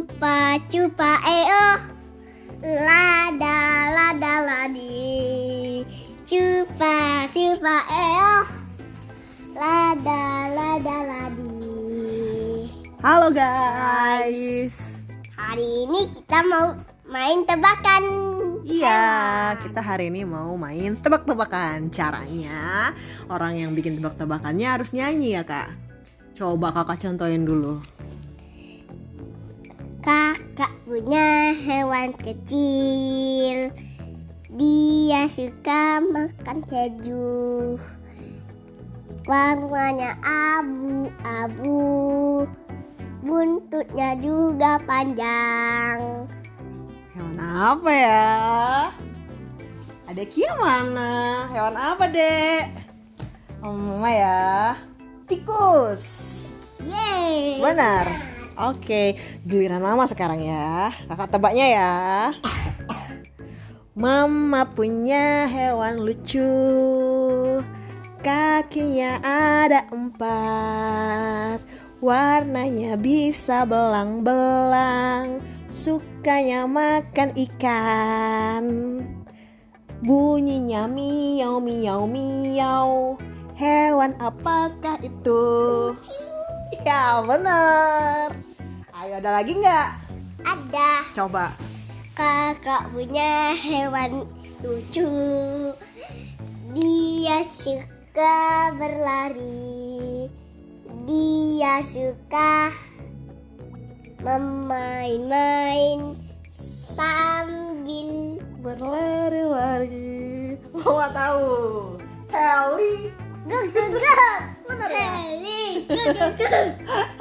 Cupa cupa eo Lada lada ladi Cupa cupa eo Lada lada ladi Halo guys. Hari ini kita mau main tebakan Iya, kita hari ini mau main tebak-tebakan. Caranya orang yang bikin tebak-tebakannya harus nyanyi ya kak. Coba kakak contohin dulu. Punya hewan kecil Dia suka makan keju Warnanya abu-abu Buntutnya juga panjang Hewan apa ya? Ada Kia mana? Hewan apa dek? Oh, mama ya. Tikus. Yeay Benar. Oke, giliran mama sekarang ya. Kakak tebaknya ya. Mama punya hewan lucu. Kakinya ada empat. Warnanya bisa belang-belang. Sukanya makan ikan. Bunyinya miau miau miau. Hewan apakah itu? Ya benar. Ada lagi nggak? Ada Coba. kakak punya hewan lucu Dia suka berlari Dia suka memain-main sambil Berlari-lari. Mama tahu. Heli. gug gug gug. Benar ya? Heli, gug gug gug.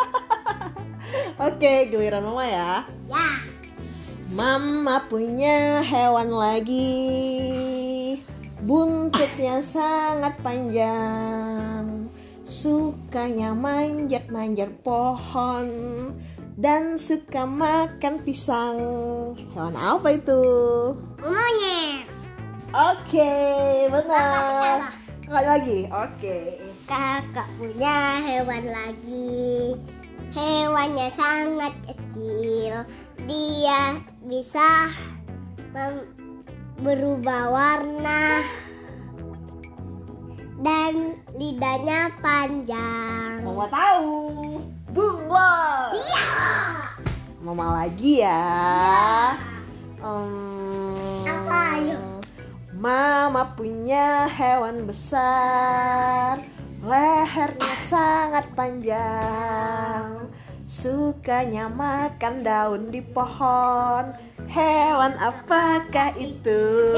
Oke, giliran mama ya. Ya, Mama punya hewan lagi. Buntutnya sangat panjang. Sukanya manjat-manjat pohon dan suka makan pisang. Hewan apa itu? monyet. Oke, benar. Kakak lagi. Oke. Kakak punya hewan lagi. Hewannya sangat kecil. Dia bisa berubah warna dan lidahnya panjang. Mama tahu. Bunglon. Iya. Mama lagi ya. Apa, ayo? Mama punya hewan besar. Lehernya sangat panjang. Sukanya makan daun di pohon. Hewan apakah itu?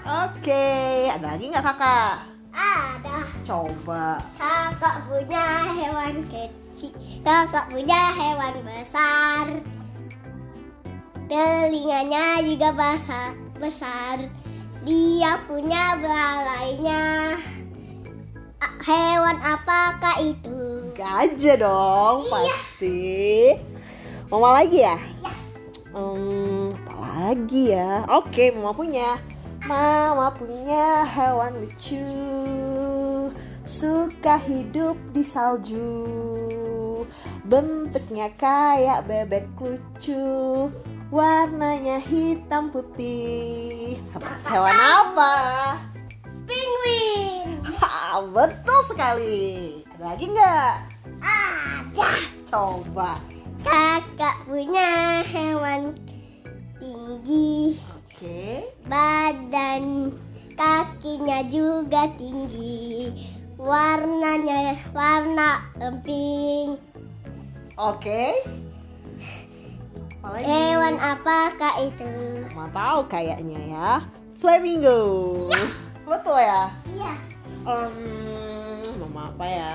Oke, ada lagi nggak kakak? Ada. Coba. Kakak punya hewan kecil. Kakak punya hewan besar. Telinganya juga besar. besar. Dia punya belalainya. Hewan apakah itu? Gajah dong, pasti. Mama lagi ya? Ya. Hmm, apa lagi ya? Oke, mama punya. Mama punya hewan lucu. Suka hidup di salju. Bentuknya kayak bebek lucu. Warnanya hitam putih. Hewan apa? Penguin. Ah, betul sekali. Ada lagi nggak? Ada. Coba. Kakak punya hewan tinggi. Oke. Badan kakinya juga tinggi. Warnanya warna emping. Oke. Apa lagi? Hewan apakah itu? Mama tahu kayaknya ya. Flamingo. Betul ya? Iya. Um, mama apa ya?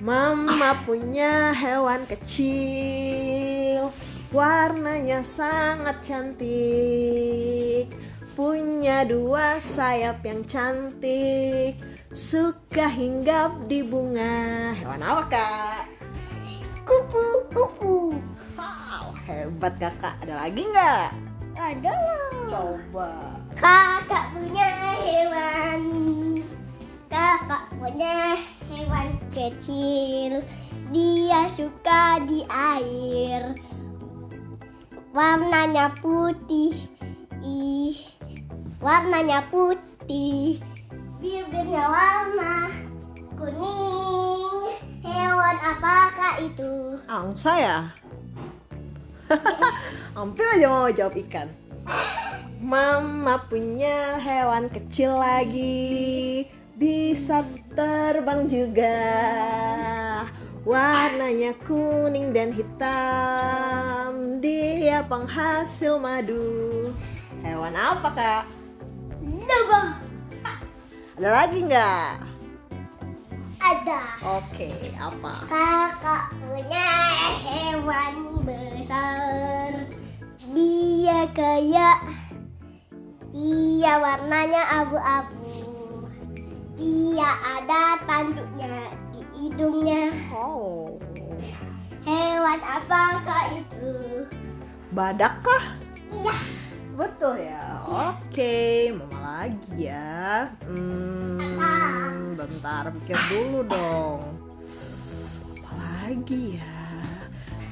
Mama punya hewan kecil. Warnanya sangat cantik. Punya dua sayap yang cantik. Suka hinggap di bunga. Hewan apa kak? Kupu kupu. Wow, hebat kakak. Ada lagi nggak? Ada. Coba. Kakak punya hewan. Kakak punya hewan kecil. Dia suka di air. Warnanya putih. Ih, warnanya putih. Bibirnya warna kuning. Hewan apakah itu? Angsa ya? Hampir aja mau jawab ikan. Mama punya hewan kecil lagi, bisa terbang juga. Warnanya kuning dan hitam, dia penghasil madu. Hewan apa kak? Lebah. Ada lagi nggak? Ada. Oke, apa? Kakak punya hewan besar. Dia kayak dia warnanya abu-abu. Dia ada tanduknya di hidungnya. Oh, Hewan apakah itu? badak kah? Ya, Betul ya. Oke, mama lagi ya. Hmm, bentar pikir dulu dong. Apa lagi ya?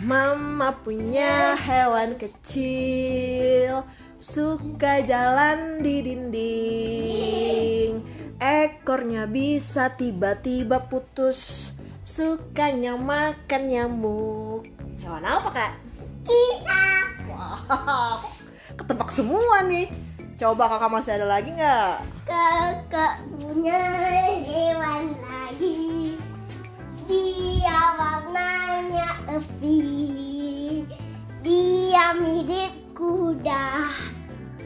Mama punya hewan kecil, suka jalan di dinding. Ekornya bisa tiba-tiba putus, sukanya makan nyamuk. Hewan apa kak? kita. Wah, ketebak semua nih. Coba kakak masih ada lagi nggak? Kakak punya hewan lagi. Dia warnanya api. Dia mirip kuda.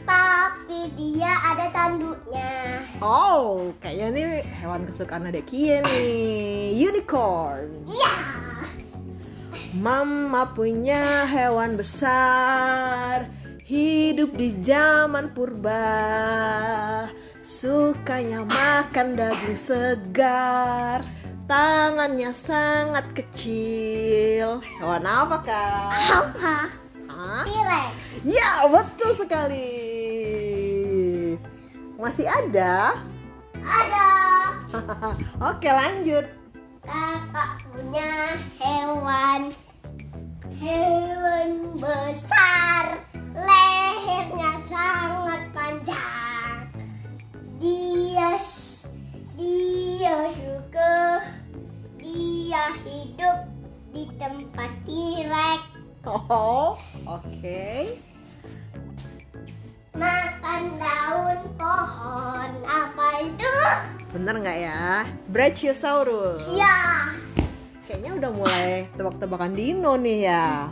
Tapi dia ada tanduknya. Oh, kayaknya nih hewan kesukaan adek Kie nih, unicorn. Ya. Mama punya hewan besar, hidup di zaman purba. Sukanya makan daging segar, tangannya sangat kecil. Hewan apa kak? Apa? Hah? Ya, betul sekali. Masih ada? Ada. Oke, lanjut. Kakak punya hewan hewan besar lehernya sangat panjang dia dia suka dia hidup di tempat tirek Oh, oke. makan daun pohon apa itu Bener nggak ya? Brachiosaurus. ya Kayaknya udah mulai tebak-tebakan dino nih ya.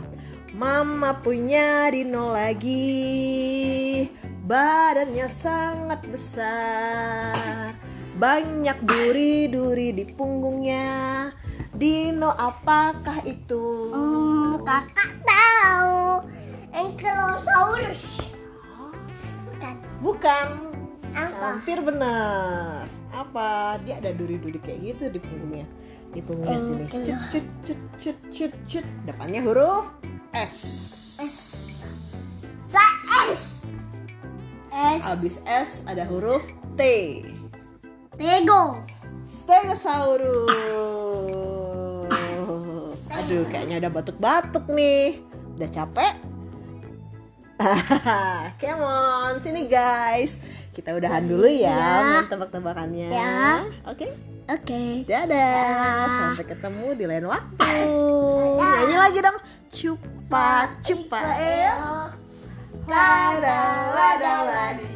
Mama punya dino lagi. Badannya sangat besar. Banyak duri-duri di punggungnya. Dino apakah itu? Hmm, kakak tahu Ankylosaurus bukan Bukan. apa Hampir benar. Apa? Dia ada duri-duri kayak gitu di punggungnya. Di punggungnya sini. Cut cut cut cut cut cut. Depannya huruf S. S Sa S S Abis S ada huruf T. Tego Stegosaurus. Aduh, kayaknya udah batuk-batuk nih. Udah capek? Come on, sini guys. Kita udahan dulu ya, Ya. main tebak-tebakannya. Ya. Oke. Oke Dadah. Dadah. Sampai ketemu di lain waktu. Nyanyi lagi dong. Cupa cupa eo. Wada wada wada.